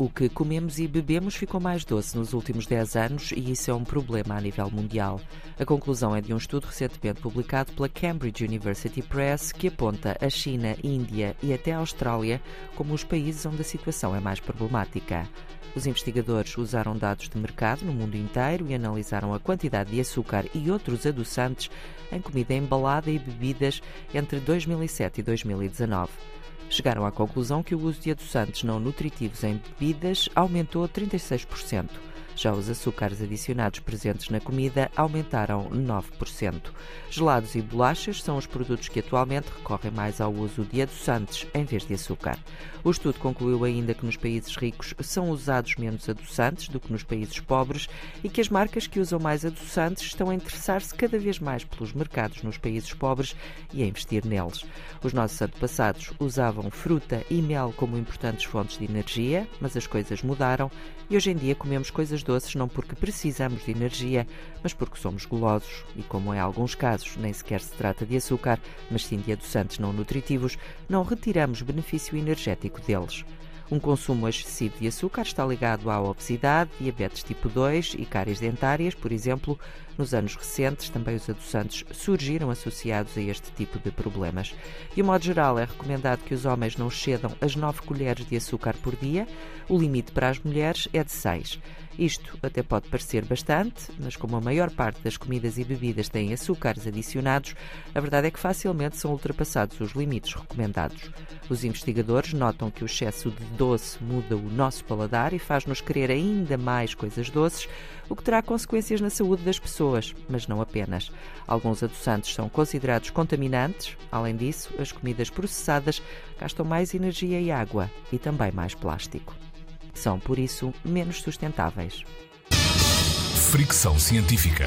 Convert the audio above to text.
O que comemos e bebemos ficou mais doce nos últimos 10 anos e isso é um problema a nível mundial. A conclusão é de um estudo recentemente publicado pela Cambridge University Press que aponta a China, Índia e até a Austrália como os países onde a situação é mais problemática. Os investigadores usaram dados de mercado no mundo inteiro e analisaram a quantidade de açúcar e outros adoçantes em comida embalada e bebidas entre 2007 e 2019 chegaram à conclusão que o uso de adoçantes não nutritivos em bebidas aumentou 36%. Já os açúcares adicionados presentes na comida aumentaram 9%. Gelados e bolachas são os produtos que atualmente recorrem mais ao uso de adoçantes em vez de açúcar. O estudo concluiu ainda que nos países ricos são usados menos adoçantes do que nos países pobres e que as marcas que usam mais adoçantes estão a interessar-se cada vez mais pelos mercados nos países pobres e a investir neles. Os nossos antepassados usavam fruta e mel como importantes fontes de energia, mas as coisas mudaram e hoje em dia comemos coisas não porque precisamos de energia, mas porque somos golosos e, como em alguns casos nem sequer se trata de açúcar, mas sim de adoçantes não nutritivos, não retiramos benefício energético deles. Um consumo excessivo de açúcar está ligado à obesidade, diabetes tipo 2 e cáries dentárias, por exemplo. Nos anos recentes, também os adoçantes surgiram associados a este tipo de problemas. De um modo geral, é recomendado que os homens não cedam as 9 colheres de açúcar por dia. O limite para as mulheres é de 6. Isto até pode parecer bastante, mas como a maior parte das comidas e bebidas têm açúcares adicionados, a verdade é que facilmente são ultrapassados os limites recomendados. Os investigadores notam que o excesso de doce muda o nosso paladar e faz-nos querer ainda mais coisas doces, o que terá consequências na saúde das pessoas, mas não apenas. Alguns adoçantes são considerados contaminantes, além disso, as comidas processadas gastam mais energia e água e também mais plástico são, por isso, menos sustentáveis. Fricção científica.